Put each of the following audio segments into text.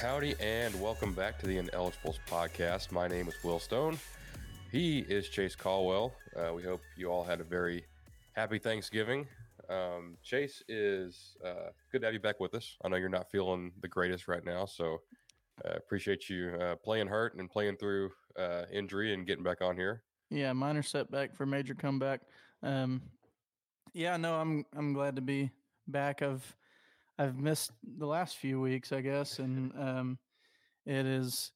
Howdy, and welcome back to the Ineligibles podcast. My name is Will Stone. He is Chase Caldwell. Uh, we hope you all had a very happy Thanksgiving. Um, Chase is uh, good to have you back with us. I know you're not feeling the greatest right now, so uh, appreciate you uh, playing hurt and playing through uh, injury and getting back on here. Yeah, minor setback for major comeback. Um, yeah, no, I'm I'm glad to be back. I've I've missed the last few weeks, I guess, and um, it is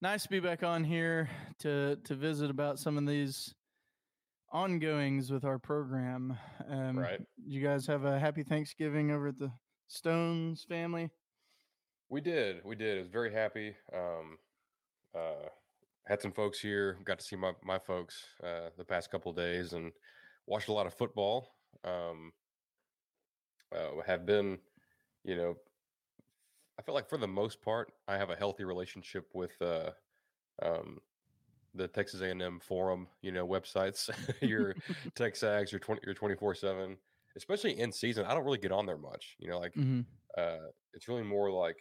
nice to be back on here to to visit about some of these ongoings with our program. Um, Right. You guys have a happy Thanksgiving over at the Stones family. We did. We did. I was very happy. Um, uh, had some folks here. Got to see my my folks uh, the past couple of days and watched a lot of football. Um, uh, have been, you know, I feel like for the most part, I have a healthy relationship with uh, um, the Texas A&M forum. You know, websites, your TexAgs, your twenty, your twenty four seven, especially in season. I don't really get on there much. You know, like Mm-hmm. uh, it's really more like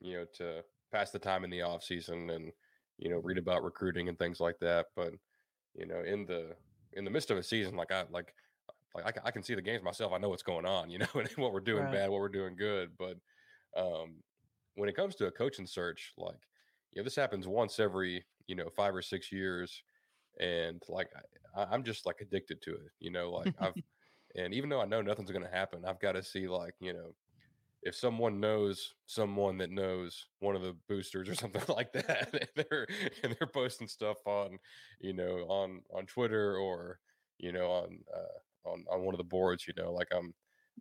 you know to pass the time in the off season and you know read about recruiting and things like that but you know in the in the midst of a season like i like like i, ca- I can see the games myself i know what's going on you know and what we're doing Right. bad what we're doing good but um when it comes to a coaching search like you know this happens once every you know five or six years and like I, i'm just like addicted to it you know like i've and even though i know nothing's going to happen i've got to see like you know if someone knows someone that knows one of the boosters or something like that and they're and they're posting stuff on you know on on twitter or you know on uh on on one of the boards you know like i'm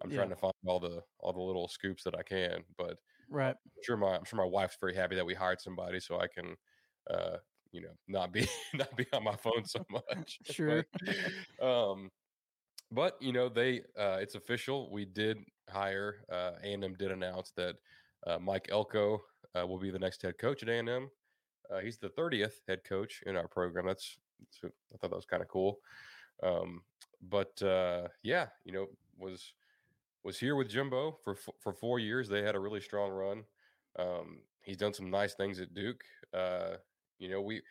i'm trying to find all the all the little scoops that i can but Right. I'm sure my I'm sure my wife's very happy that we hired somebody so I can uh you know not be not be on my phone so much. Sure. But, um but you know they uh it's official. We did hire uh A&M did announce that uh Mike Elko uh, will be the next head coach at A&M. Uh, he's the 30th head coach in our program. That's, that's I thought that was kind of cool. Um but uh yeah, you know was was here with Jimbo for for four years. They had a really strong run. Um, he's done some nice things at Duke. Uh, you know, we,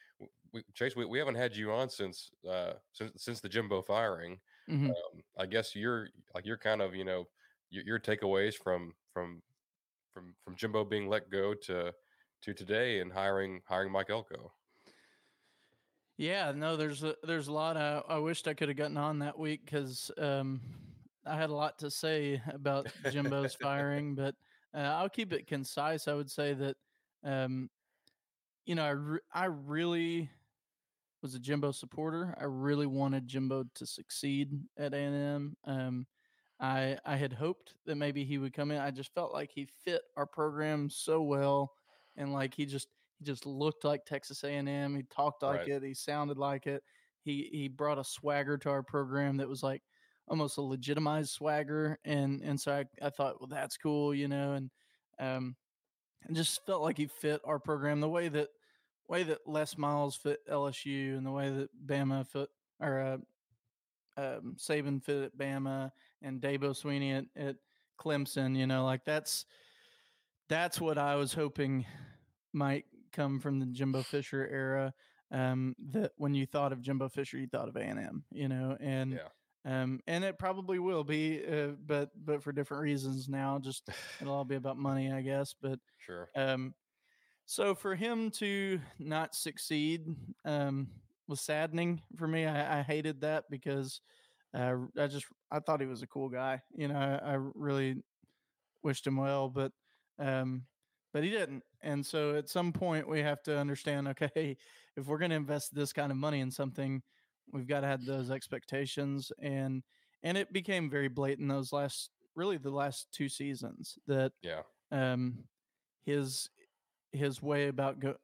we Chase, we, we haven't had you on since uh, since since the Jimbo firing. Mhm. Um, I guess you're like you're kind of you know your, your takeaways from from from from Jimbo being let go to to today and hiring hiring Mike Elko. Yeah, no, there's a, there's a lot. I, I wished I could have gotten on that week because um, I had a lot to say about Jimbo's firing, but uh, I'll keep it concise. I would say that, um, you know, I, re- I really was a Jimbo supporter. I really wanted Jimbo to succeed at A&M. Um, I I had hoped that maybe he would come in. I just felt like he fit our program so well, and like he just he just looked like Texas A&M. He talked like Right. it. He sounded like it. He he brought a swagger to our program that was like almost a legitimized swagger, and and so I, I thought, well, that's cool, you know, and um, and just felt like he fit our program the way that way that Les Miles fit LSU, and the way that Bama fit or uh, um, Saban fit at Bama, and Dabo Swinney at, at Clemson. You know, like that's that's what I was hoping might come from the Jimbo Fisher era. Um, that when you thought of Jimbo Fisher, you thought of A and M. You know, and Yeah. um, and it probably will be, uh, but but for different reasons now. Just it'll all be about money, I guess. But Sure. um, so for him to not succeed um, was saddening for me. I, I hated that because uh, I just I thought he was a cool guy. You know, I, I really wished him well, but um, but he didn't. And so at some point we have to understand. Okay, if we're going to invest this kind of money in something, we've got to have those expectations. And and it became very blatant those last really the last two seasons that Yeah. um, his his way about go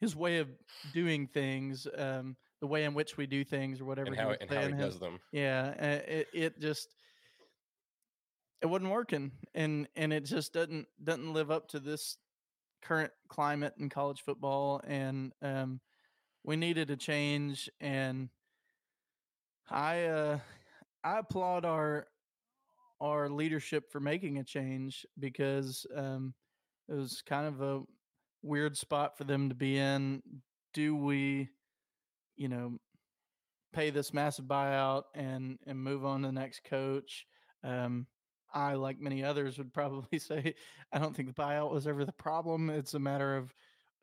his way of doing things, um, the way in which we do things, or whatever. And how and how he does them. Yeah, uh, it it just it wasn't working, and and it just doesn't doesn't live up to this current climate in college football, and um, we needed a change, and I uh, I applaud our our leadership for making a change because um, it was kind of a weird spot for them to be in. Do we, you know, pay this massive buyout and and move on to the next coach? Um, I, like many others, would probably say I don't think the buyout was ever the problem. It's a matter of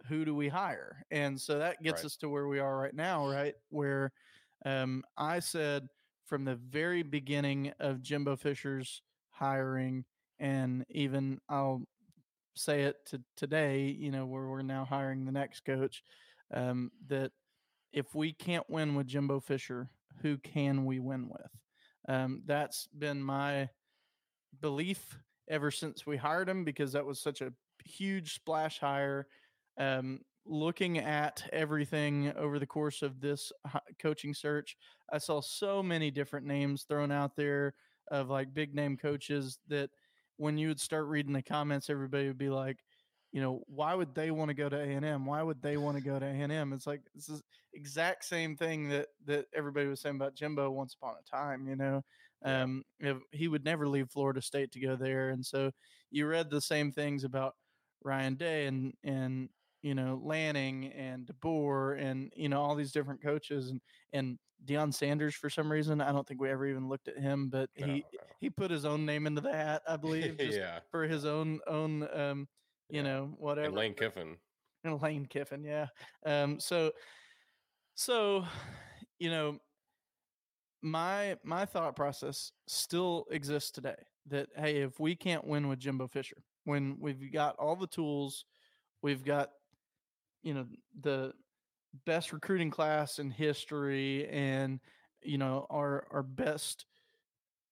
who do we hire, and so that gets Right. us to where we are right now, right? Where um, I said from the very beginning of Jimbo Fisher's hiring, and even I'll say it to today, you know, where we're now hiring the next coach, um, that if we can't win with Jimbo Fisher, who can we win with? Um, that's been my belief ever since we hired him because that was such a huge splash hire. Um, looking at everything over the course of this coaching search, I saw so many different names thrown out there of like big name coaches that when you would start reading the comments, everybody would be like, you know, why would they want to go to A and M? Why would they want to go to A and M? It's like this is exact same thing that that everybody was saying about Jimbo once upon a time. You know. Um, he would never leave Florida State to go there, and so you read the same things about Ryan Day and and you know Lanning and DeBoer and you know all these different coaches and and Deion Sanders for some reason I don't think we ever even looked at him, but he no. he put his own name into the hat, I believe, just yeah. for his own own um you Yeah. know whatever And Lane Kiffin. and Lane Kiffin, yeah. Um, so, so, you know, my my thought process still exists today. That hey, if we can't win with Jimbo Fisher, when we've got all the tools, we've got, you know, the best recruiting class in history, and you know our our best,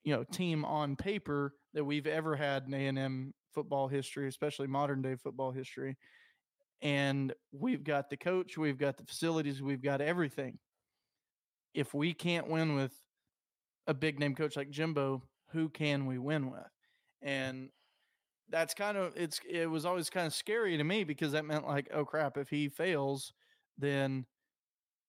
you know, team on paper that we've ever had in A and M football history, especially modern day football history and we've got the coach, we've got the facilities, we've got everything. If we can't win with a big name coach like Jimbo, who can we win with? And that's kind of it's it was always kind of scary to me because that meant like, oh crap, if he fails, then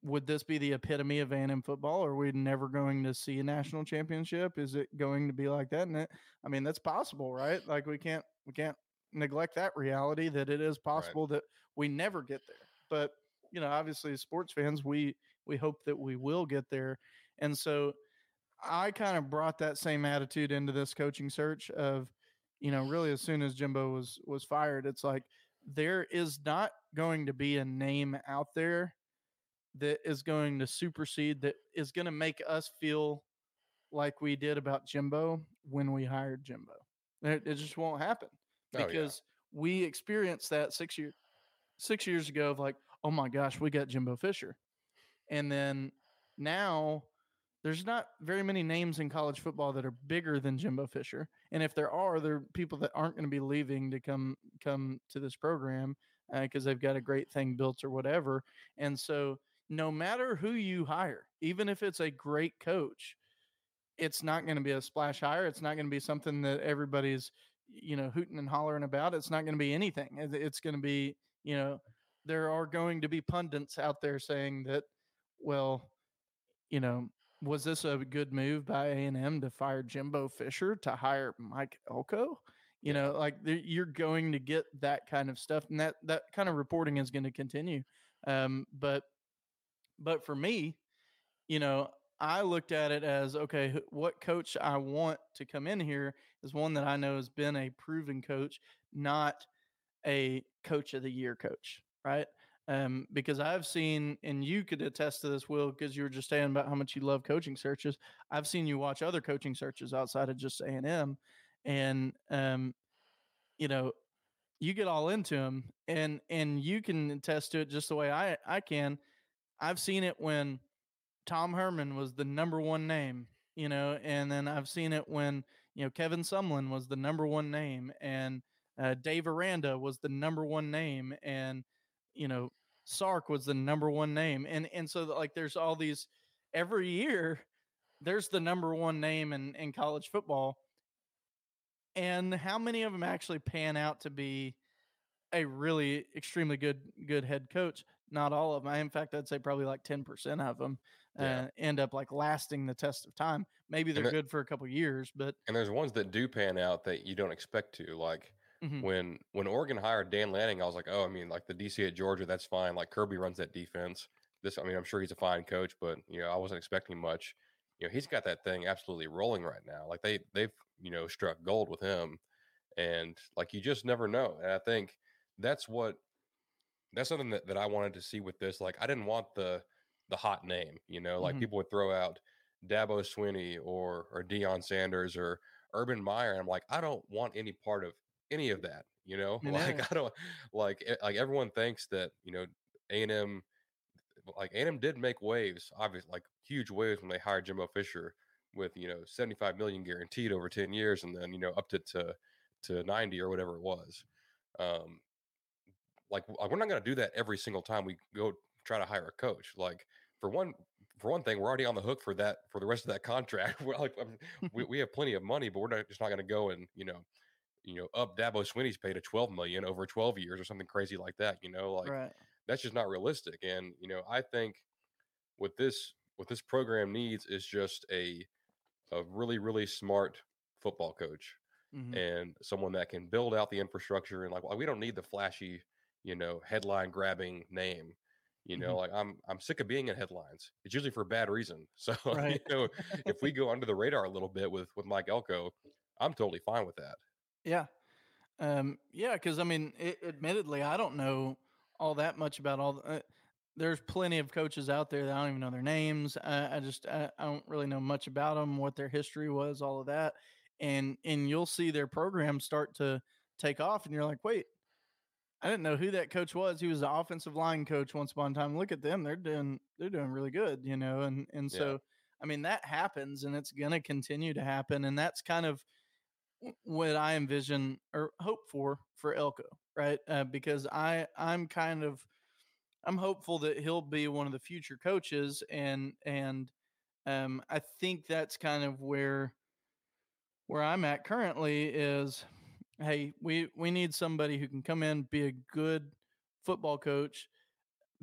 would this be the epitome of A&M football? Are we never going to see a national championship? Is it going to be like that? And it, I mean, that's possible, right? Like we can't we can't neglect that reality that it is possible that we never get there. But you know, obviously, as sports fans, we we hope that we will get there. And so, I kind of brought that same attitude into this coaching search of, you know, really as soon as Jimbo was was fired, it's like there is not going to be a name out there that is going to supersede that is going to make us feel like we did about Jimbo when we hired Jimbo. It, it just won't happen Oh, yeah. because we experienced that six years six years ago of like, oh my gosh, we got Jimbo Fisher, and then now there's not very many names in college football that are bigger than Jimbo Fisher, and if there are, there are people that aren't going to be leaving to come come to this program uh, because they've got a great thing built or whatever, and so no matter who you hire, even if it's a great coach, it's not going to be a splash hire. It's not going to be something that everybody's you know hooting and hollering about. It's not going to be anything. It's going to be you know there are going to be pundits out there saying that well you know was this a good move by A&M to fire Jimbo Fisher to hire Mike Elko? You know, like you're going to get that kind of stuff, and that that kind of reporting is going to continue. Um, but but for me, you know, I looked at it as okay, what coach I want to come in here is one that I know has been a proven coach, not a coach of the year coach, right? Um, because I've seen, and you could attest to this, Will, because you were just saying about how much you love coaching searches. I've seen you watch other coaching searches outside of just A and M, and um, you know, you get all into them, and and you can attest to it just the way I I can. I've seen it when Tom Herman was the number one name, you know, and then I've seen it when you know Kevin Sumlin was the number one name, and uh, Dave Aranda was the number one name, and you know Sark was the number one name, and and so like there's all these every year there's the number one name in in college football, and how many of them actually pan out to be a really extremely good good head coach? Not all of them. In fact, I'd say probably like ten percent of them Yeah. uh, end up like lasting the test of time. Maybe they're that- good for a couple years, but And there's ones that do pan out that you don't expect to. Like Mhm. when when Oregon hired Dan Lanning, I was like, oh, I mean, like the DC at Georgia, that's fine. Like Kirby runs that defense. This, I mean, I'm sure he's a fine coach, but you know, I wasn't expecting much. You know, he's got that thing absolutely rolling right now. Like they they've you know struck gold with him, and like you just never know. And I think that's what that's something that, that I wanted to see with this. Like I didn't want the the hot name, you know, like Mhm. people would throw out Dabo Swinney or or Deion Sanders or Urban Meyer. And I'm like, I don't want any part of any of that, you know? I Like. I don't like eh, like everyone thinks that, you know, A and M like A and M did make waves, obviously like huge waves when they hired Jimbo Fisher with, you know, 75 million guaranteed over 10 years and then, you know, upped it to to 90 or whatever it was. Um, like we're not going to do that every single time we go try to hire a coach. Like for one, for one thing, we're already on the hook for that for the rest of that contract. We're like, um, we, we have plenty of money, but we're not just not going to go and you know, you know, up Dabo Swinney's pay to twelve million over twelve years or something crazy like that. You know, like right. that's just not realistic. And you know, I think what this what this program needs is just a a really really smart football coach Mhm. and someone that can build out the infrastructure and like well, we don't need the flashy you know headline grabbing name you know Mhm. like i'm i'm sick of being in headlines it's usually for a bad reason so Right. you know if we go under the radar a little bit with with mike elko i'm totally fine with that Yeah. Um, yeah, because I mean, it, admittedly, I don't know all that much about all. The, uh, there's plenty of coaches out there that I don't even know their names. I, I just I, I don't really know much about them, what their history was, all of that, and and you'll see their program start to take off, and you're like, wait, I didn't know who that coach was. He was the offensive line coach once upon a time. Look at them; they're doing they're doing really good, you know. And and Yeah. so I mean that happens, and it's going to continue to happen, and that's kind of what I envision or hope for for Elko, right? Uh, because I I'm kind of I'm hopeful that he'll be one of the future coaches, and and um, I think that's kind of where where I'm at currently is, hey, we we need somebody who can come in be a good football coach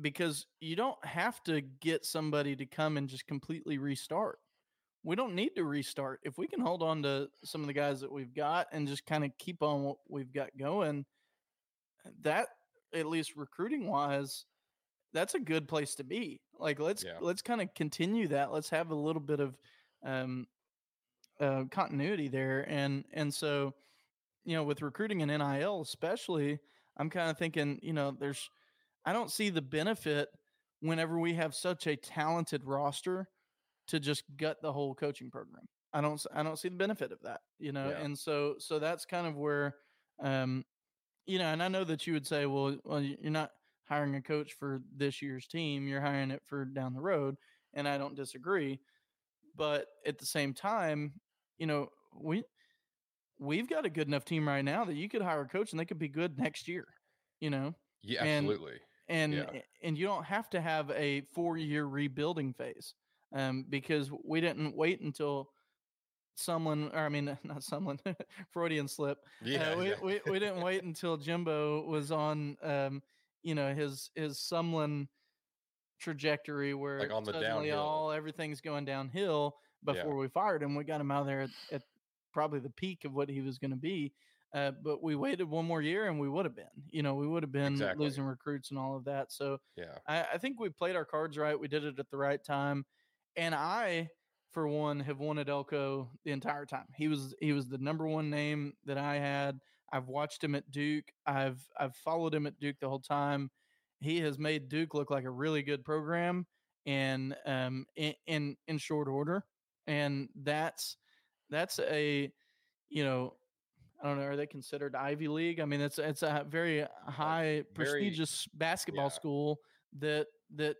because you don't have to get somebody to come and just completely restart. We don't need to restart. If we can hold on to some of the guys that we've got and just kind of keep on what we've got going, that at least recruiting wise, that's a good place to be. Like let's Yeah. let's kind of continue that. Let's have a little bit of um uh continuity there and and so you know with recruiting and NIL especially, I'm kind of thinking, you know, there's I don't see the benefit whenever we have such a talented roster to just gut the whole coaching program. I don't I don't see the benefit of that, you know. Yeah. And so so that's kind of where um you know, and I know that you would say, well, well you're not hiring a coach for this year's team, you're hiring it for down the road, and I don't disagree. But at the same time, you know, we we've got a good enough team right now that you could hire a coach and they could be good next year, you know yeah And- absolutely and Yeah. and you don't have to have a four year rebuilding phase um, because we didn't wait until someone or I mean not someone Freudian slip yeah, uh, we, yeah. we we didn't wait until Jimbo was on um, you know his his Sumlin trajectory where Like on the suddenly downhill. all everything's going downhill Yeah. before we fired him we got him out of there at, at probably the peak of what he was going to be uh, but we waited one more year and we would have been you know we would have been Exactly. losing recruits and all of that so yeah I, I think we played our cards right. We did it at the right time, and I, for one, have wanted Elko the entire time. He was he was the number one name that I had. I've watched him at Duke. I've I've followed him at Duke the whole time. He has made Duke look like a really good program, and um in in, in short order, and that's that's a you know. I don't know. Are they considered Ivy League? I mean, it's it's a very high very- prestigious basketball yeah. school that that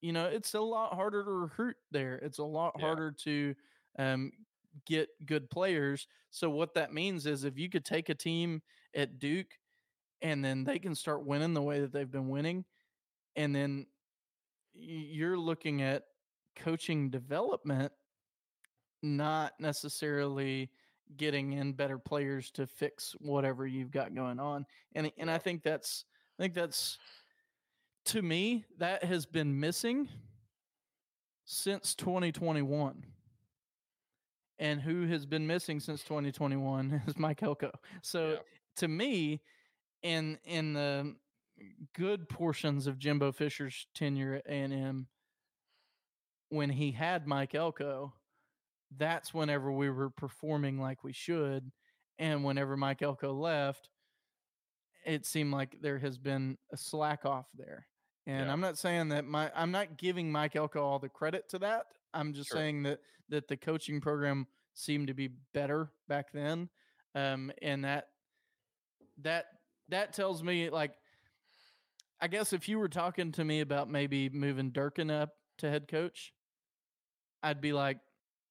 you know it's a lot harder to recruit there. It's a lot Yeah. harder to um, get good players. So what that means is if you could take a team at Duke and then they can start winning the way that they've been winning, and then you're looking at coaching development, not necessarily getting in better players to fix whatever you've got going on. And and I think that's I think that's to me that has been missing since 2021. And who has been missing since 2021 is Mike Elko. So Yeah. to me, in in the good portions of Jimbo Fisher's tenure at A and M, when he had Mike Elko, that's whenever we were performing like we should, and whenever Mike Elko left, it seemed like there has been a slack off there. And Yeah. I'm not saying that my I'm not giving Mike Elko all the credit to that. I'm just Sure. saying that that the coaching program seemed to be better back then. Um, and that that that tells me like I guess if you were talking to me about maybe moving Durkin up to head coach, I'd be like,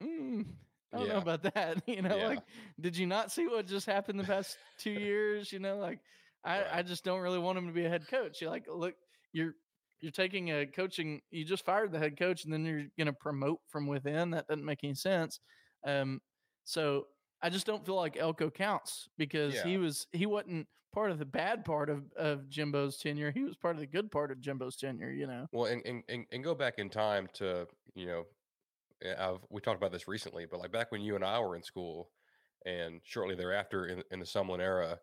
mm, I don't know about that. You know, Yeah. like, did you not see what just happened the past two years? You know, like, I, I just don't really want him to be a head coach. You're like, look, you're you're taking a coaching. You just fired the head coach, and then you're going to promote from within. That doesn't make any sense. Um, so I just don't feel like Elko counts because he was he wasn't part of the bad part of of Jimbo's tenure. He was part of the good part of Jimbo's tenure. You know. Well, and, and and and go back in time to you know, eh, I've we talked about this recently, but like back when you and I were in school, and shortly thereafter in in the Sumlin era,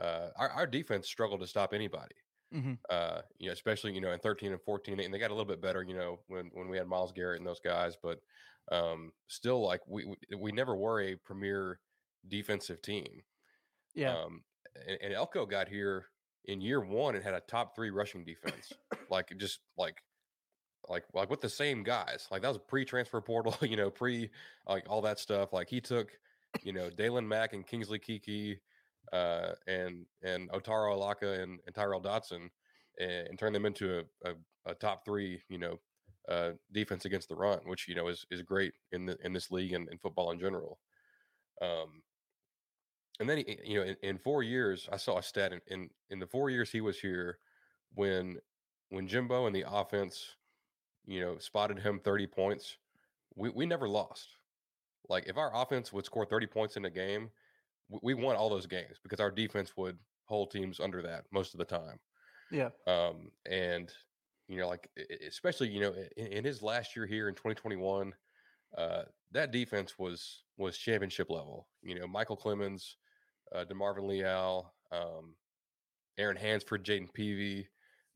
uh, our our defense struggled to stop anybody. Mhm. Uh, you know, especially you know in thirteen and fourteen, and they got a little bit better, you know, when when we had Myles Garrett and those guys, but um, still like we we- we never were a premier defensive team. Yeah. Um, and, and Elko got here in year one and had a top three rushing defense, like just like like like with the same guys. Like that was pre-transfer portal, you know, pre like all that stuff. Like he took, you know, Daylon Mack and Kingsley Keke, uh, and and Otaro Alaka and, and Tyrel Dodson, and, and turned them into a, a, a top three, you know, uh, defense against the run, which you know is is great in the in this league and in football in general. Um, and then he, you know, in, in four years, I saw a stat in, in in the four years he was here, when when Jimbo and the offense, you know, spotted him thirty points, we we never lost. Like if our offense would score thirty points in a game, we, won all those games because our defense would hold teams under that most of the time. Yeah. Um, and you know, like especially you know in, in his last year here in 2021, uh, that defense was was championship level. You know, Michael Clemons, uh, Demarvin Leal, um, Aaron Hansford, Jayden Peevy,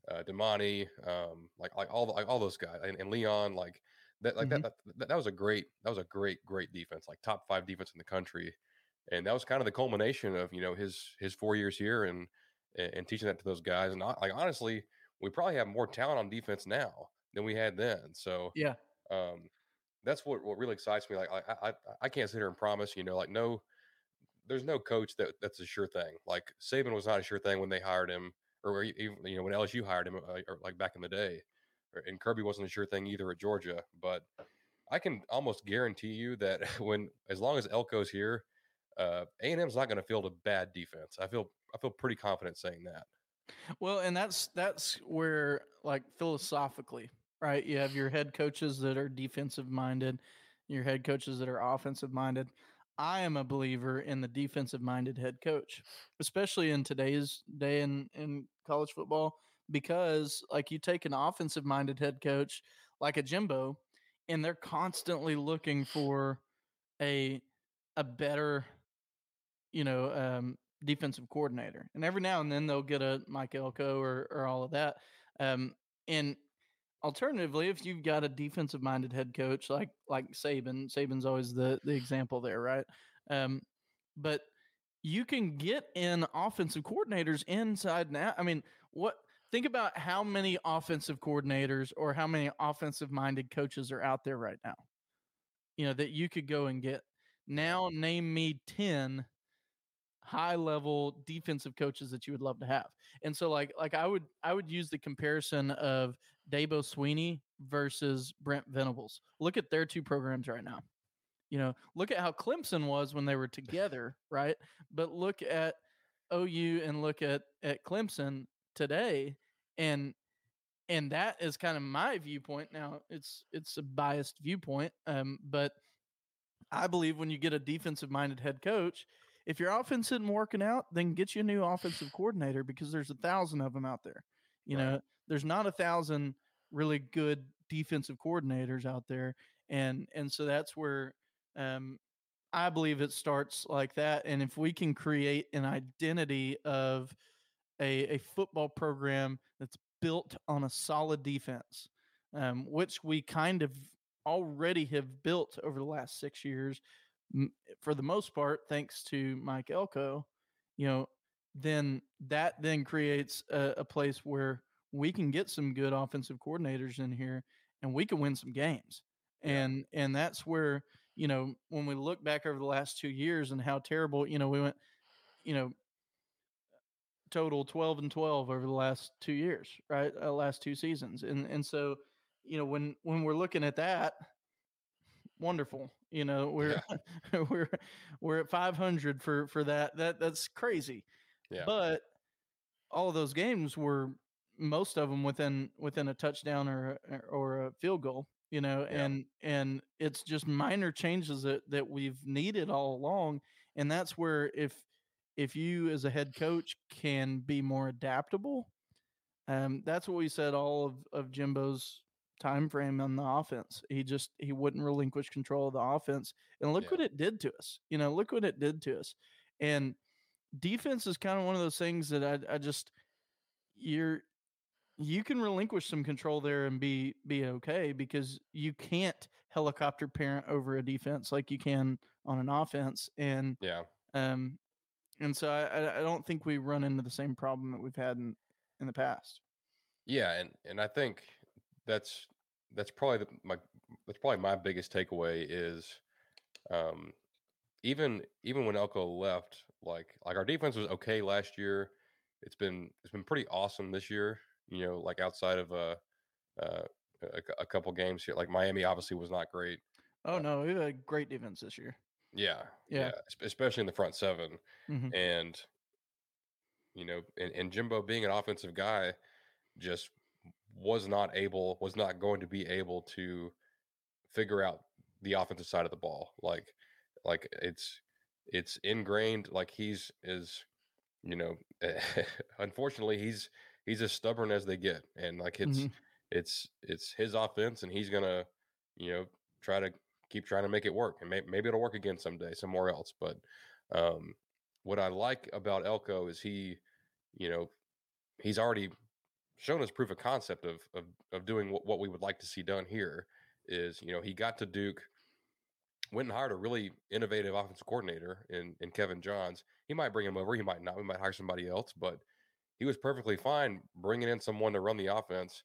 uh, Demani, um, like like all the, like all those guys, and, and Leon, like that, like Mhm. that, that. That was a great that was a great great defense, like top five defense in the country, and that was kind of the culmination of you know his his four years here and and, teaching that to those guys. And I, like honestly, we probably have more talent on defense now than we had then. So Yeah. um, that's what what really excites me. Like I, I I can't sit here and promise, you know, like no, there's no coach that that's a sure thing. Like Saban was not a sure thing when they hired him, or even you know when LSU hired him, uh, or like back in the day, and Kirby wasn't a sure thing either at Georgia. But I can almost guarantee you that when as long as Elko's here, uh, A and M's not going to field a bad defense. I feel I feel pretty confident saying that. Well, and that's that's where like philosophically, right? You have your head coaches that are defensive minded, your head coaches that are offensive minded. I am a believer in the defensive minded head coach, especially in today's day in, in college football, because like you take an offensive minded head coach like a Jimbo, and they're constantly looking for a a better, you know, um, defensive coordinator. And every now and then they'll get a Mike Elko or, or all of that. Um, and alternatively, if you've got a defensive minded head coach like like Saban, Saban's always the the example there, right? Um, but you can get in offensive coordinators inside now. I mean, what think about how many offensive coordinators or how many offensive minded coaches are out there right now. You know, that you could go and get. Now name me 10 high level defensive coaches that you would love to have. And so like like I would I would use the comparison of Dabo Swinney versus Brent Venables. Look at their two programs right now. You know, look at how Clemson was when they were together, right? But look at OU and look at at Clemson today and and that is kind of my viewpoint now it's it's a biased viewpoint um but i believe when you get a defensive minded head coach if your offense isn't working out then get you a new offensive coordinator because there's a thousand of them out there you Right. know there's not a thousand really good defensive coordinators out there and and so that's where um I believe it starts like that. And if we can create an identity of a, a football program that's built on a solid defense, um, which we kind of already have built over the last six years, for the most part, thanks to Mike Elko, you know, then that then creates a, a place where we can get some good offensive coordinators in here and we can win some games. And and that's where, you know, when we look back over the last two years and how terrible, you know, we went, you know, total 12 and 12 over the last two years, right? Uh, last two seasons. And and so, you know, when when we're looking at that, wonderful. You know, we're we're we're at 500 for for that. That that's crazy. Yeah. But all of those games were most of them within within a touchdown or or a field goal, you know, Yeah. and and it's just minor changes that that we've needed all along and that's where if if you as a head coach can be more adaptable, um that's what we said all of of Jimbo's time frame on the offense. He just he wouldn't relinquish control of the offense. And look Yeah. what it did to us. You know, look what it did to us. And defense is kind of one of those things that I I just you're you can relinquish some control there and be be okay because you can't helicopter parent over a defense like you can on an offense and yeah. um and so I I- I don't think we run into the same problem that we've had in in the past. Yeah, and and I think that's that's probably the, my that's probably my biggest takeaway is um even even when Elko left, like like our defense was okay last year. It's been it's been pretty awesome this year. You know, like outside of uh, uh, a, a couple games here, like Miami obviously was not great. Oh Uh, no, we had a great defense this year. Yeah, Yeah. es- especially in the front seven. Mhm. and you know, and, and Jimbo being an offensive guy, just was not able, was not going to be able to figure out the offensive side of the ball. Like, like it's it's ingrained. Like he's is, you know, unfortunately he's he's as stubborn as they get, and like it's Mhm. it's it's his offense, and he's gonna, you know, try to keep trying to make it work, and may, maybe it'll work again someday somewhere else. But um, what I like about Elko is he, you know, he's already shown us proof of concept of of, of doing what, what we would like to see done here. Is you know he got to Duke, went and hired a really innovative offensive coordinator in in Kevin Johns. He might bring him over, he might not. We might hire somebody else, but he was perfectly fine bringing in someone to run the offense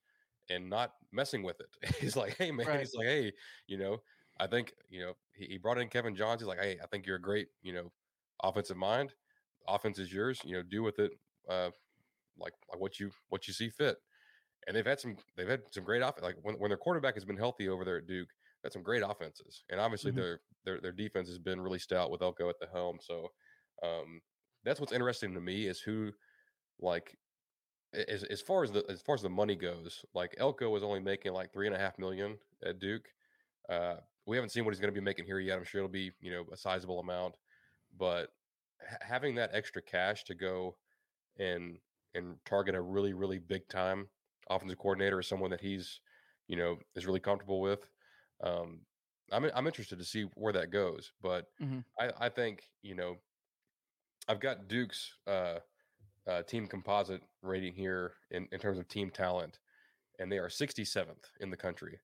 and not messing with it. he's like, hey man, Right. he's like, hey, you know, I think you know he, he brought in Kevin Johns. He's like, hey, I think you're a great, you know, offensive mind. Offense is yours. You know, do with it uh, like like what you what you see fit. And they've had some they've had some great offense. Like when when their quarterback has been healthy over there at Duke, that's some great offenses. And obviously Mhm. their their their defense has been really stout with Elko at the helm. So um, that's what's interesting to me is who like as as far as the as far as the money goes, like Elko was only making like three and a half million at Duke. Uh, we haven't seen what he's going to be making here yet. I'm sure it'll be you know a sizable amount, but ha- having that extra cash to go and and target a really really big time offensive coordinator or someone that he's you know is really comfortable with. Um, I'm I'm interested to see where that goes, but Mhm. I I think you know I've got Duke's uh, uh, team composite rating here in, in terms of team talent, and they are 67th in the country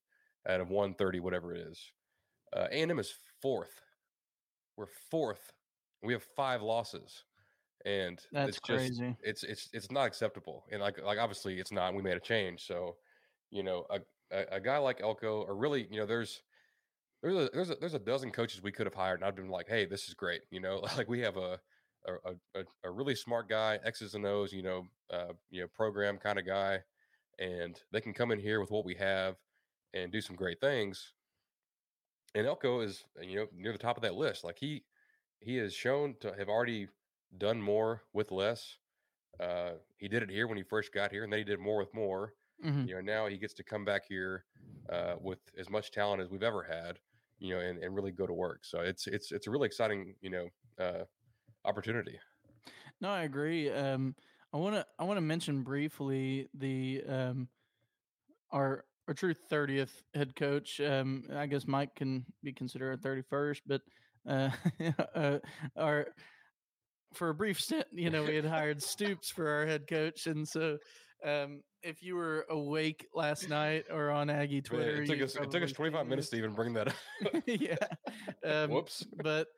out of 130, whatever it is. Uh, A&M is fourth. We're fourth. We have five losses, and That's it's just crazy. it's it's it's not acceptable. And like like obviously it's not. We made a change, so you know a a, a guy like Elko, or really you know there's there's a there's a there's a dozen coaches we could have hired, and I've been like, hey, this is great. You know, like we have a a, a, a really smart guy, X's and O's, you know, uh, you know, program kind of guy, and they can come in here with what we have and do some great things. And Elko is, you know, near the top of that list. Like he he has shown to have already done more with less. Uh, he did it here when he first got here, and then he did more with more. Mhm. You know, now he gets to come back here uh, with as much talent as we've ever had. You know, and, and really go to work. So it's it's it's a really exciting, you know, uh, opportunity. No, I agree. Um, I want to I want to mention briefly the um, our our true thirtieth head coach. Um, I guess Mike can be considered our thirty first, but uh, uh, our for a brief stint, you know, we had hired Stoops for our head coach, and so um, if you were awake last night or on Aggie Twitter, it took us it took us 25 minutes to even bring that up. yeah. Um, Whoops. But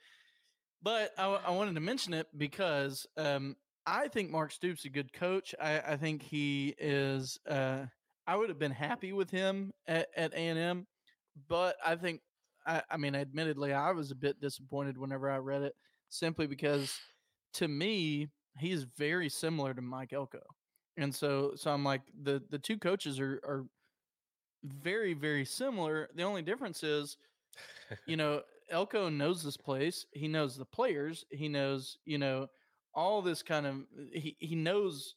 but I, I wanted to mention it because um, I think Mark Stoops is a good coach. I, I think he is. Uh, I would have been happy with him at at A and M, but I think I, I mean, admittedly, I was a bit disappointed whenever I read it, simply because to me he is very similar to Mike Elko, and so so I'm like the the two coaches are are very very similar. The only difference is, you know, Elko knows this place. He knows the players. He knows, you know, all this kind of he he knows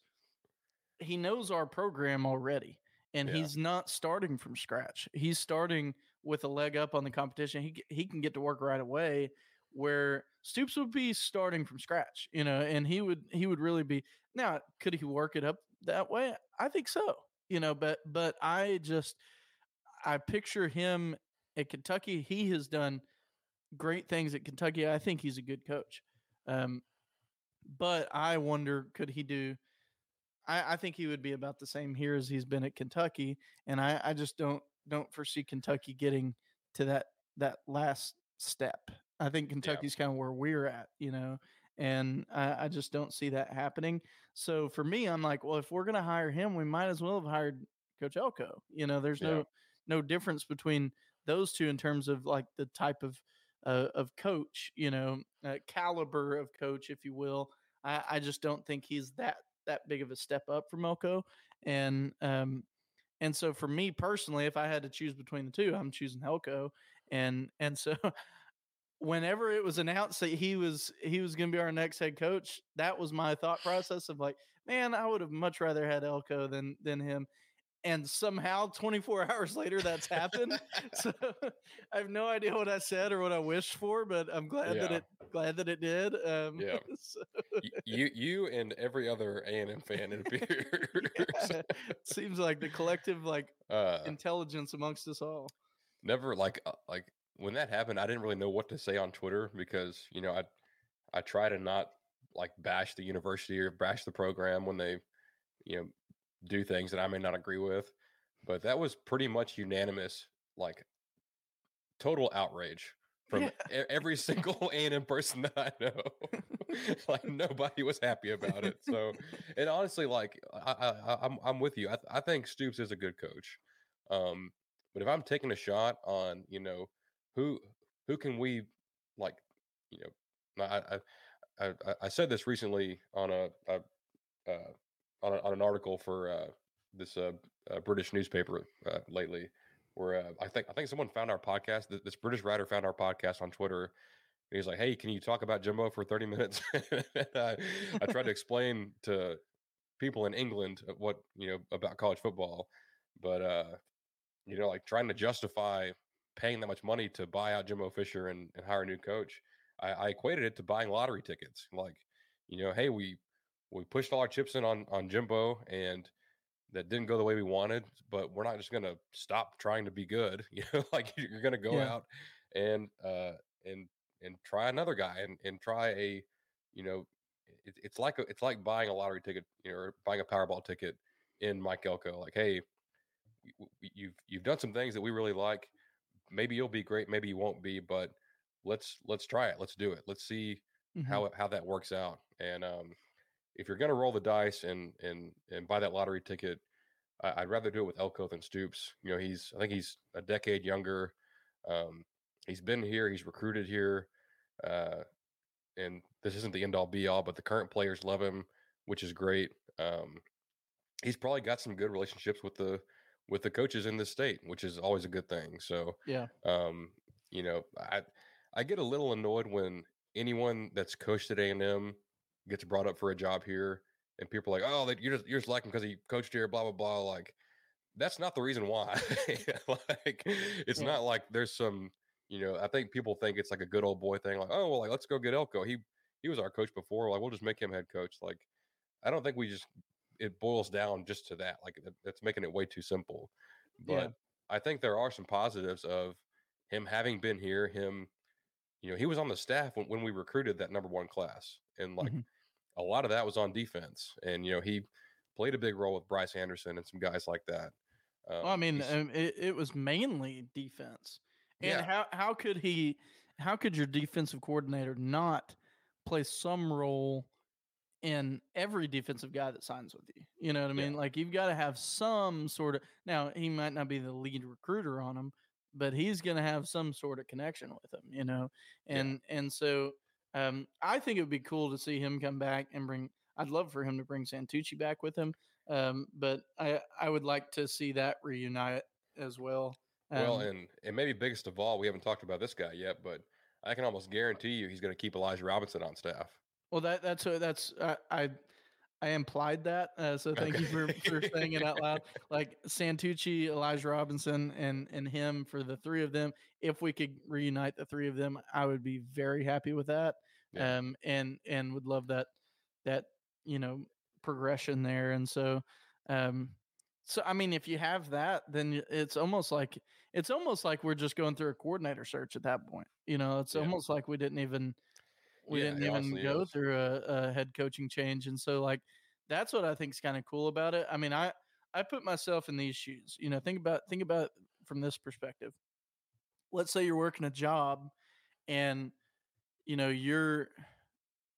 he knows our program already. And Yeah. he's not starting from scratch. He's starting with a leg up on the competition. He he can get to work right away where Stoops would be starting from scratch, you know, and he would he would really be now could he work it up that way? I think so. You know, but but I just I picture him at Kentucky. He has done great things at Kentucky. I think he's a good coach. Um, but I wonder, could he do? I, I think he would be about the same here as he's been at Kentucky, and I, I just don't don't foresee Kentucky getting to that that last step. I think Kentucky's kind of where we're at, you know, and I, I just don't see that happening. So for me, I'm like, well, if we're gonna hire him, we might as well have hired Coach Elko. You know, there's Yeah. no no difference between those two in terms of like the type of uh, of coach, you know, uh, caliber of coach, if you will. I, I just don't think he's that that big of a step up from Elko, and um, and so for me personally, if I had to choose between the two, I'm choosing Elko, and and so whenever it was announced that he was he was going to be our next head coach, that was my thought process of like, man, I would have much rather had Elko than than him. And somehow, 24 hours later, that's happened. so I have no idea what I said or what I wished for, but I'm glad that it glad that it did. Um, Yeah. so, you you and every other A and M fan it appears. yeah, seems like the collective like uh, intelligence amongst us all. never like uh, like when that happened, I didn't really know what to say on Twitter because you know I I try to not like bash the university or bash the program when they you know do things that I may not agree with, but that was pretty much unanimous like total outrage from Yeah. every single A and M person that I know. like nobody was happy about it. So and honestly, like I, I, I- I'm I'm with you. I, I think Stoops is a good coach. Um, but if I'm taking a shot on, you know, who who can we like, you know, I I I, I- said this recently on a, a uh, on, a, on an article for uh, this uh, uh, British newspaper uh, lately, where uh, I think I think someone found our podcast. th- This British writer found our podcast on Twitter. And he's like, "Hey, can you talk about Jimbo for thirty minutes?" I, I tried to explain to people in England what you know about college football, but uh, you know, like trying to justify paying that much money to buy out Jimbo Fisher and, and hire a new coach. I, I equated it to buying lottery tickets. Like, you know, hey, we we pushed all our chips in on on Jimbo and that didn't go the way we wanted, but we're not just gonna stop trying to be good. You know, like you're gonna go Yeah. out and uh and and try another guy and, and try a you know it, it's like a, it's like buying a lottery ticket you know, or buying a Powerball ticket in Mike Elko. Like, hey, you've you've done some things that we really like. Maybe you'll be great, maybe you won't be, but let's let's try it. Let's do it. Let's see Mhm. how it- how that works out. And um, if you're gonna roll the dice and and and buy that lottery ticket, I, I'd rather do it with Elko than Stoops. You know, he's I think he's a decade younger. Um, he's been here. He's recruited here. Uh, and this isn't the end all be all, but the current players love him, which is great. Um, he's probably got some good relationships with the with the coaches in the state, which is always a good thing. So Yeah. um, you know, I I get a little annoyed when anyone that's coached at A and M gets brought up for a job here, and people are like, "Oh, that you're just you're just like him because he coached here." Blah blah blah. Like, that's not the reason why. like, it's Yeah. not like there's some. You know, I think people think it's like a good old boy thing. Like, oh well, like let's go get Elko. He he was our coach before. Like, we'll just make him head coach. Like, I don't think we just it boils down just to that. Like, that- that's making it way too simple. But Yeah. I think there are some positives of him having been here, him, you know, he was on the staff when, when we recruited that number one class, and like Mhm. a lot of that was on defense, and you know, he played a big role with Bryce Anderson and some guys like that. Um, Well, I mean, um, it, it was mainly defense. And Yeah. how how could he? How could your defensive coordinator not play some role in every defensive guy that signs with you? You know what I Yeah. mean? Like you've got to have some sort of. Now he might not be the lead recruiter on him, but he's going to have some sort of connection with them. You know, Yeah. and and so um, I think it would be cool to see him come back and bring. I'd love for him to bring Santucci back with him, um, but I I would like to see that reunite as well. well, Um, and and maybe biggest of all, we haven't talked about this guy yet, but I can almost guarantee you he's going to keep Elijah Robinson on staff. Well, that that's what that's I I, I implied that. Uh, so thank you for, for saying it out loud. Like Santucci, Elijah Robinson, and and him for the three of them. If we could reunite the three of them, I would be very happy with that. Yeah. Um, and and would love that that you know progression there. And so, um, so I mean, if you have that, then it's almost like it's almost like we're just going through a coordinator search at that point. You know, it's Yeah. almost like we didn't even we Yeah, didn't even go is. through a, a head coaching change. And so, like, that's what I think is kind of cool about it. I mean, I I put myself in these shoes. You know, think about think about from this perspective. Let's say you're working a job, and you know you're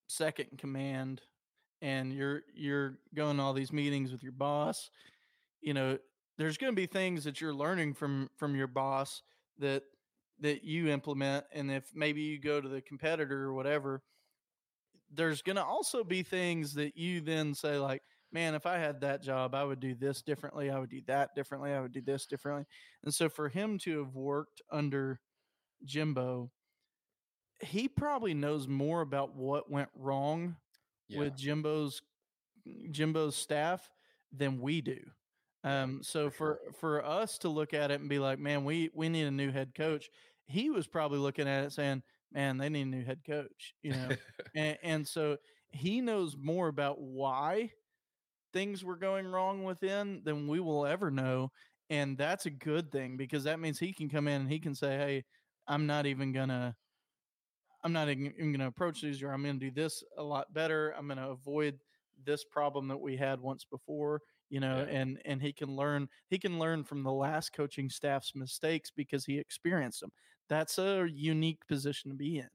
second in command and you're you're going to all these meetings with your boss you know there's going to be things that you're learning from from your boss that that you implement and if maybe you go to the competitor or whatever there's going to also be things that you then say like man if i had that job i would do this differently i would do that differently i would do this differently and so for him to have worked under jimbo he probably knows more about what went wrong Yeah. with Jimbo's Jimbo's staff than we do. Um, so for for us to look at it and be like, man, we we need a new head coach. He was probably looking at it saying, man, they need a new head coach. You know, and, and so he knows more about why things were going wrong within than we will ever know. And that's a good thing because that means he can come in and he can say, Hey, I'm not even gonna I'm not even, even gonna approach these or I'm gonna do this a lot better. I'm gonna avoid this problem that we had once before, you know, Yeah. and and he can learn he can learn from the last coaching staff's mistakes because he experienced them. That's a unique position to be in.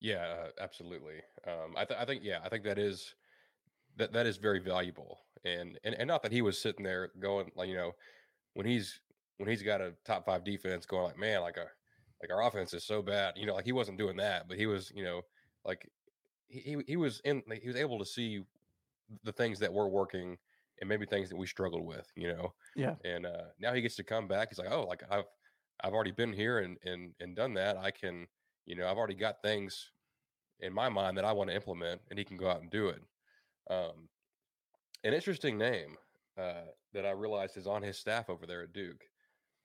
Yeah, uh, absolutely. Um, I, th- I think, yeah, I think that is that that is very valuable, and and and not that he was sitting there going like you know when he's when he's got a top five defense going like man like a like our offense is so bad, you know, like he wasn't doing that, but he was you know like he he, was in he was able to see the things that were working and maybe things that we struggled with, you know, Yeah. and uh, now he gets to come back. He's like, oh, like I've I've already been here and and and done that. I can, you know, I've already got things in my mind that I want to implement, and he can go out and do it. Um, an interesting name uh, that I realized is on his staff over there at Duke.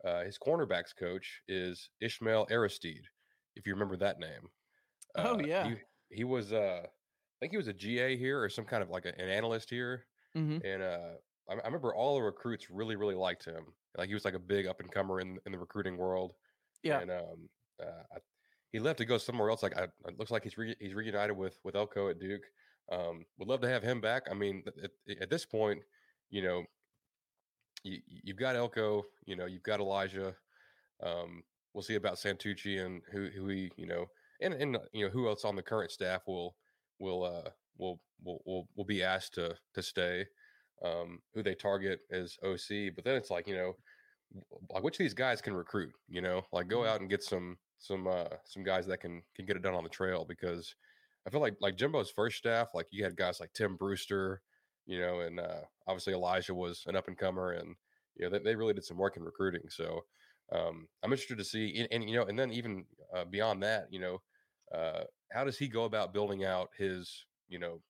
Uh, his cornerbacks coach is Ishmael Aristide, if you remember that name. Oh, Uh, yeah. he, he was. Uh, I think he was a GA here or some kind of like a, an analyst here hmm and uh, I, I remember all the recruits really, really liked him. Like he was like a big up and comer in in the recruiting world. Yeah. And um, uh, I, he left to go somewhere else. Like I, it looks like he's re, he's reunited with with Elko at Duke. Um, would love to have him back. I mean, at, at- at this point, you know, you, you've got Elko. You know, you've got Elijah. Um, we'll see about Santucci and who who he you know and and uh, you know who else on the current staff will will uh will will will, will be asked to to stay um who they target as OC but then it's like you know like which of these guys can recruit you know like go Mhm. out and get some some uh some guys that can can get it done on the trail because I feel like like Jimbo's first staff like you had guys like Tim Brewster you know and uh obviously Elijah was an up and comer and you know they, they really did some work in recruiting so um I'm interested to see and, and you know and then even uh, beyond that you know uh how does he go about building out his you know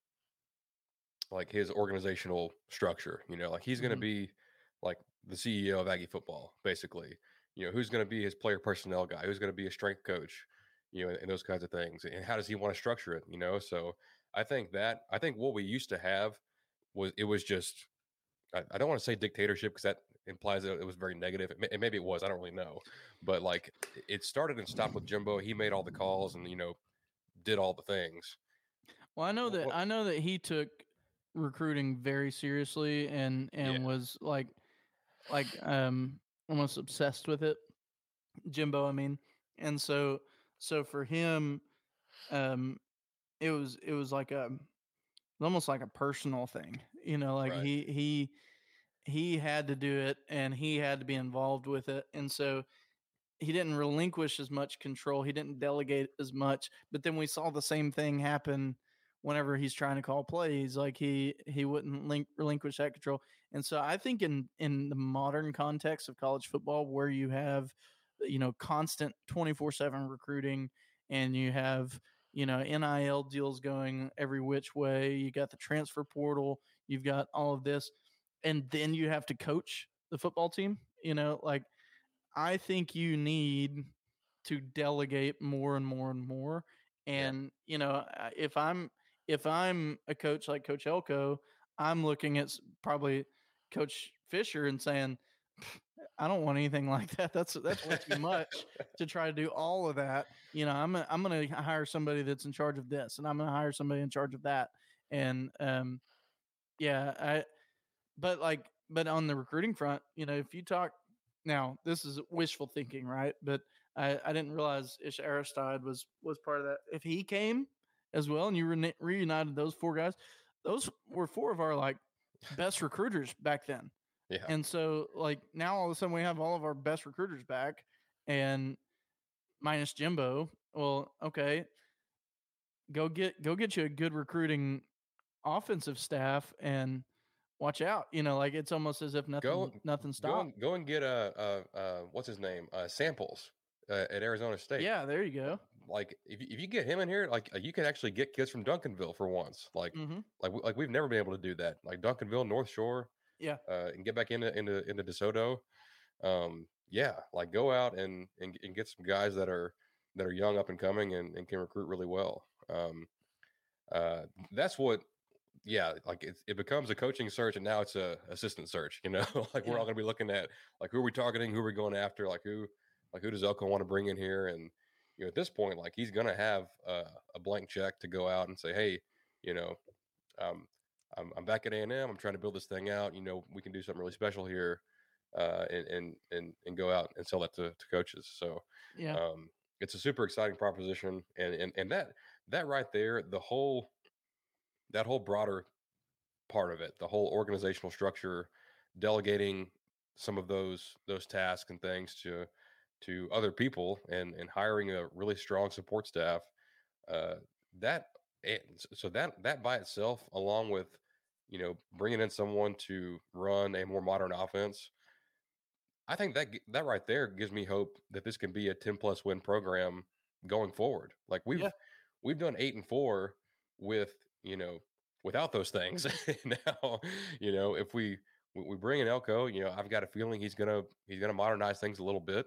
like his organizational structure? You know like he's going to Mhm. be like the ceo of aggie football basically. You know who's going to be his player personnel guy? Who's going to be a strength coach? You know and, and those kinds of things and how does he want to structure it you know? So i think that i think what we used to have was it was just I don't want to say dictatorship because that implies that it was very negative. And maybe it was. I don't really know. But like it started and stopped with Jimbo. He made all the calls and you know did all the things. Well, I know that I know that he took recruiting very seriously and and yeah. was like like um almost obsessed with it. Jimbo, I mean. And so so for him um it was it was like a almost like a personal thing. You know, like right. he he he had to do it and he had to be involved with it. And so he didn't relinquish as much control. He didn't delegate as much. But then we saw the same thing happen whenever he's trying to call plays. Like he he wouldn't link, relinquish that control. And so I think in in the modern context of college football, where you have you know constant twenty four seven recruiting and you have you know NIL deals going every which way, you got the transfer portal, you've got all of this, and then you have to coach the football team. You know, like I think you need to delegate more and more and more. And yeah. you know, if I'm if I'm a coach like Coach Elko, I'm looking at probably Coach Fisher and saying, I don't want anything like that. That's that's way too much to try to do all of that. You know, I'm I'm going to hire somebody that's in charge of this, and I'm going to hire somebody in charge of that. And um, yeah, I. But like, but on the recruiting front, you know, if you talk now, this is wishful thinking, right? But I, I didn't realize Ish Aristide was was part of that. If he came as well, and you re- reunited those four guys, those were four of our like best recruiters back then. Yeah. And so like now all of a sudden we have all of our best recruiters back, and minus Jimbo. Well, okay, go get go get you a good recruiting offensive staff and watch out. You know, like it's almost as if nothing go, nothing stopped. Go and, go and get a, a, a what's his name uh, samples uh, at Arizona State. Yeah, there you go. Like if if you get him in here, like uh, you can actually get kids from Duncanville for once. Like mm-hmm. like like we've never been able to do that. Like Duncanville, North Shore. Yeah. Uh, and get back into into into DeSoto. Um, yeah, like go out and, and and get some guys that are that are young up and coming and, and can recruit really well. Um, uh, that's what yeah, like it, it becomes a coaching search, and now it's a assistant search. You know, like yeah. we're all going to be looking at like who are we targeting, who are we going after, like who, like who does Elko want to bring in here, and you know, at this point, like he's going to have a, a blank check to go out and say, hey, you know, um, I'm, I'm back at A and. I'm trying to build this thing out. You know, we can do something really special here, uh, and and and and go out and sell that to, to coaches. So yeah, um, it's a super exciting proposition, and and and that that right there, the whole that whole broader part of it, the whole organizational structure, delegating some of those those tasks and things to to other people and and hiring a really strong support staff uh that so that that by itself along with you know bringing in someone to run a more modern offense i think that that right there gives me hope that this can be a 10 plus win program going forward like we've yeah. we've done 8 and 4 with you know, without those things. now, you know, if we we bring in Elko, you know, I've got a feeling he's gonna he's gonna modernize things a little bit.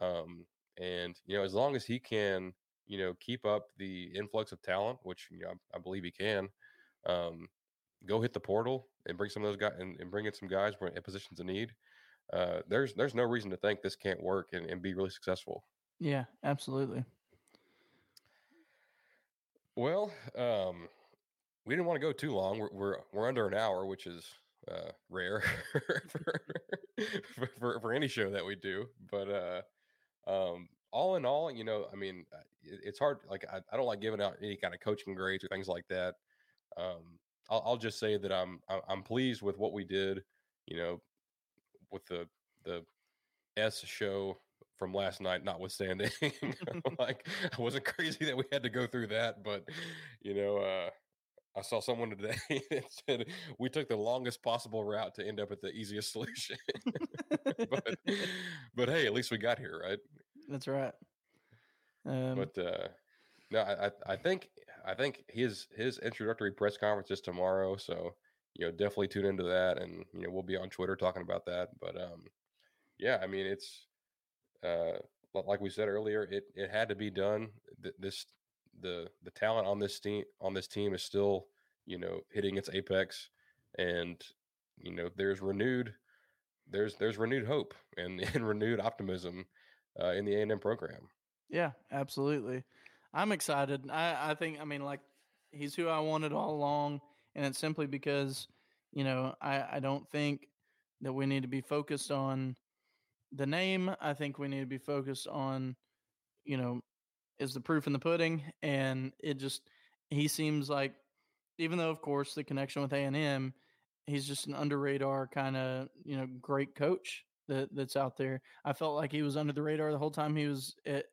Um, and you know, as long as he can, you know, keep up the influx of talent, which you know I, I believe he can, um, go hit the portal and bring some of those guys and, and bring in some guys in positions of need. Uh, there's there's no reason to think this can't work and, and be really successful. Yeah, absolutely. Well, um, we didn't want to go too long. We're we're, we're under an hour, which is uh, rare for, for, for any show that we do. But uh, um, all in all, you know, I mean, uh, it, it's hard. Like I, I don't like giving out any kind of coaching grades or things like that. Um, I'll, I'll just say that I'm I'm pleased with what we did. You know, with the the S show from last night, notwithstanding. like I wasn't crazy that we had to go through that, but you know, uh, I saw someone today that said we took the longest possible route to end up at the easiest solution. but but hey, at least we got here, right? That's right. Um, but uh, no, I I think I think his his introductory press conference is tomorrow, so you know definitely tune into that, and you know we'll be on Twitter talking about that. But um, yeah, I mean it's uh like we said earlier, it it had to be done. This the the talent on this team on this team is still you know hitting its apex, and you know there's renewed there's there's renewed hope and, and renewed optimism uh, in the A and M program. Yeah, absolutely. I'm excited. I, I think I mean like he's who I wanted all along, and it's simply because you know I, I don't think that we need to be focused on the name. I think we need to be focused on you know is the proof in the pudding, and it just he seems like even though of course the connection with A and M, he's just an under radar kind of you know great coach that that's out there. I felt like he was under the radar the whole time he was at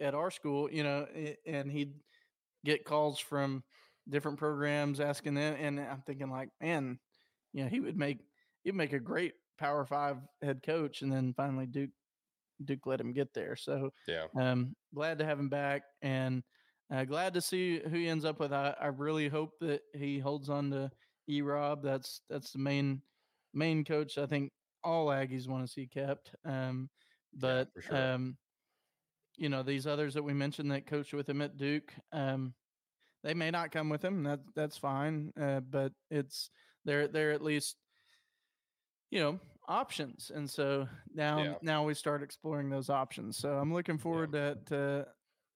at our school, you know, and he'd get calls from different programs asking them, and I'm thinking like, man, you know, he would make he'd make a great Power Five head coach, and then finally Duke Duke let him get there. So yeah, um, glad to have him back, and uh, glad to see who he ends up with. I, I really hope that he holds on to E Rob. That's that's the main main coach. I think all Aggies want to see kept. Um, but yeah, sure. um, you know these others that we mentioned that coached with him at Duke, um, they may not come with him. That that's fine, uh, but it's they're they're at least you know options, and so now Yeah. now we start exploring those options. So I'm looking forward to, to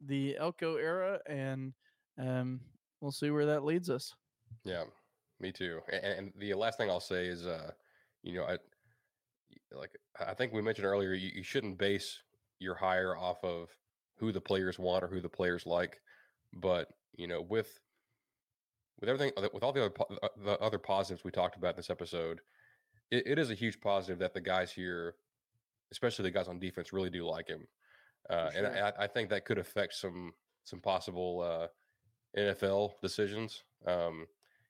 the Elko era, and um, we'll see where that leads us. Yeah, me too. And, and the last thing I'll say is, uh, you know, I like I think we mentioned earlier, you, you shouldn't base your hire off of who the players want or who the players like, but you know, with with everything, with all the other the other positives we talked about in this episode, it, it is a huge positive that the guys here, especially the guys on defense, really do like him, uh, and. I, I think that could affect some some possible uh, NFL decisions. Um,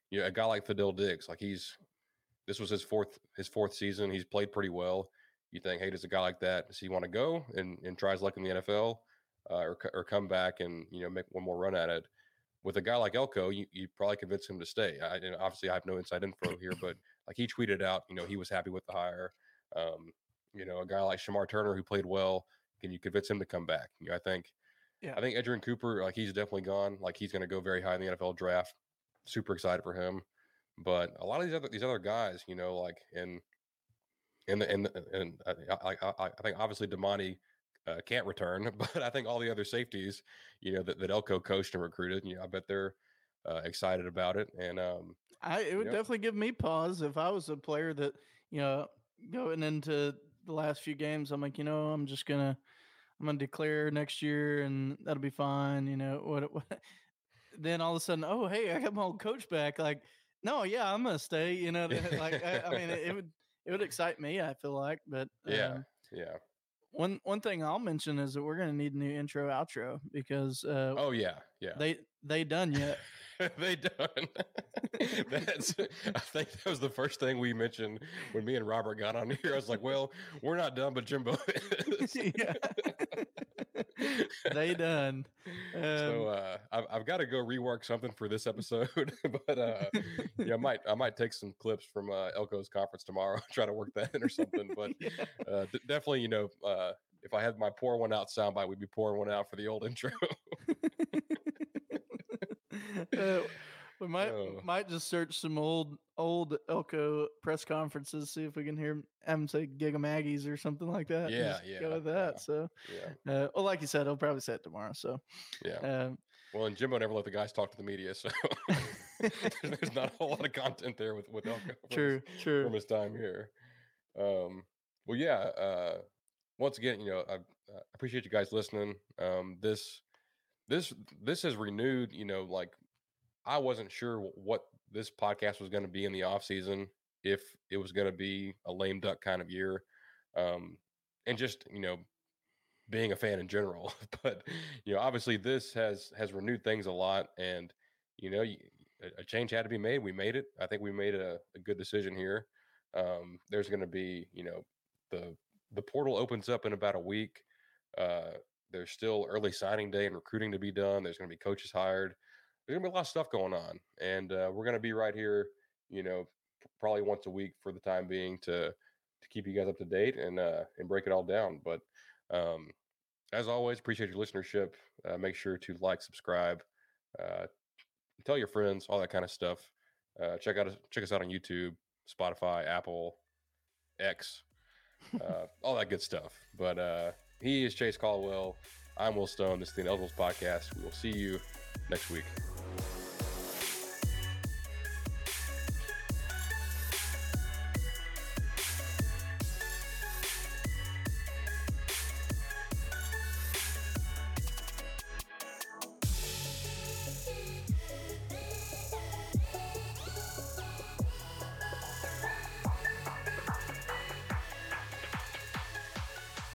you know, a guy like Fadil Diggs, like he's this was his fourth his fourth season. He's played pretty well. You think, hey, does a guy like that does he want to go and and try his luck in the NFL, uh, or or come back and you know make one more run at it? With a guy like Elko, you you probably convince him to stay. I, and obviously, I have no inside info here, but like he tweeted out, you know, he was happy with the hire. Um, you know, a guy like Shemar Turner who played well, can you convince him to come back? You know, I think Yeah. I think Edgerrin Cooper, like he's definitely gone. Like he's going to go very high in the NFL draft. Super excited for him. But a lot of these other these other guys, you know, like in in the in the, and I, I, I, I think obviously Demani uh, can't return, but I think all the other safeties, you know, that, that Elko coached and recruited, you know, I bet they're uh, excited about it. And um, I it would Yep. definitely give me pause if I was a player that you know going into the last few games. I'm like, you know, I'm just gonna I'm gonna declare next year, and that'll be fine. You know what? what then all of a sudden, oh hey, I got my old coach back. Like, no, yeah, I'm gonna stay. You know, like I, I mean, it, it would it would excite me. I feel like, but yeah, um, yeah. one one thing I'll mention is that we're gonna need a new intro outro because uh, Oh yeah, yeah. they they done yet. they done. That's. I think that was the first thing we mentioned when me and Robert got on here. I was like, "Well, we're not done, but Jimbo is." Yeah. they done. so Um, uh, I've, I've got to go rework something for this episode, but uh, yeah, I might I might take some clips from uh, Elko's conference tomorrow, and try to work that in or something. But yeah. uh, d- definitely, you know, uh, if I had my pour one out soundbite, we'd be pouring one out for the old intro. Uh, we might Oh. might just search some old old Elko press conferences, see if we can hear him say Gig 'em Aggies or something like that. Yeah, yeah, Go with that. yeah. So, yeah, uh, well, like you said, he'll probably say it tomorrow. So, yeah. um, Well, and Jimbo never let the guys talk to the media, so there's, not a whole lot of content there with with Elko from his- true, true. from his time here. Um, well, yeah. Uh, once again, you know, I, I appreciate you guys listening. Um, this this this has renewed. You know, like I wasn't sure what this podcast was going to be in the off season. If it was going to be a lame duck kind of year, um, and just you know being a fan in general. but you know, obviously this has has renewed things a lot, and you know, a change had to be made. We made it. I think we made a, a good decision here. Um, there's going to be, you know, the the portal opens up in about a week. Uh, there's still early signing day and recruiting to be done. There's going to be coaches hired. There's going to be a lot of stuff going on, and uh, we're going to be right here. You know, probably once a week for the time being to to keep you guys up to date and uh, and break it all down. But um, as always, appreciate your listenership. Uh, make sure to like, subscribe, uh, tell your friends, all that kind of stuff. Uh, check out us- check us out on YouTube, Spotify, Apple, X, uh, all that good stuff. But uh, he is Chase Caldwell. I'm Will Stone. This is the Ineligibles Podcast. We will see you next week.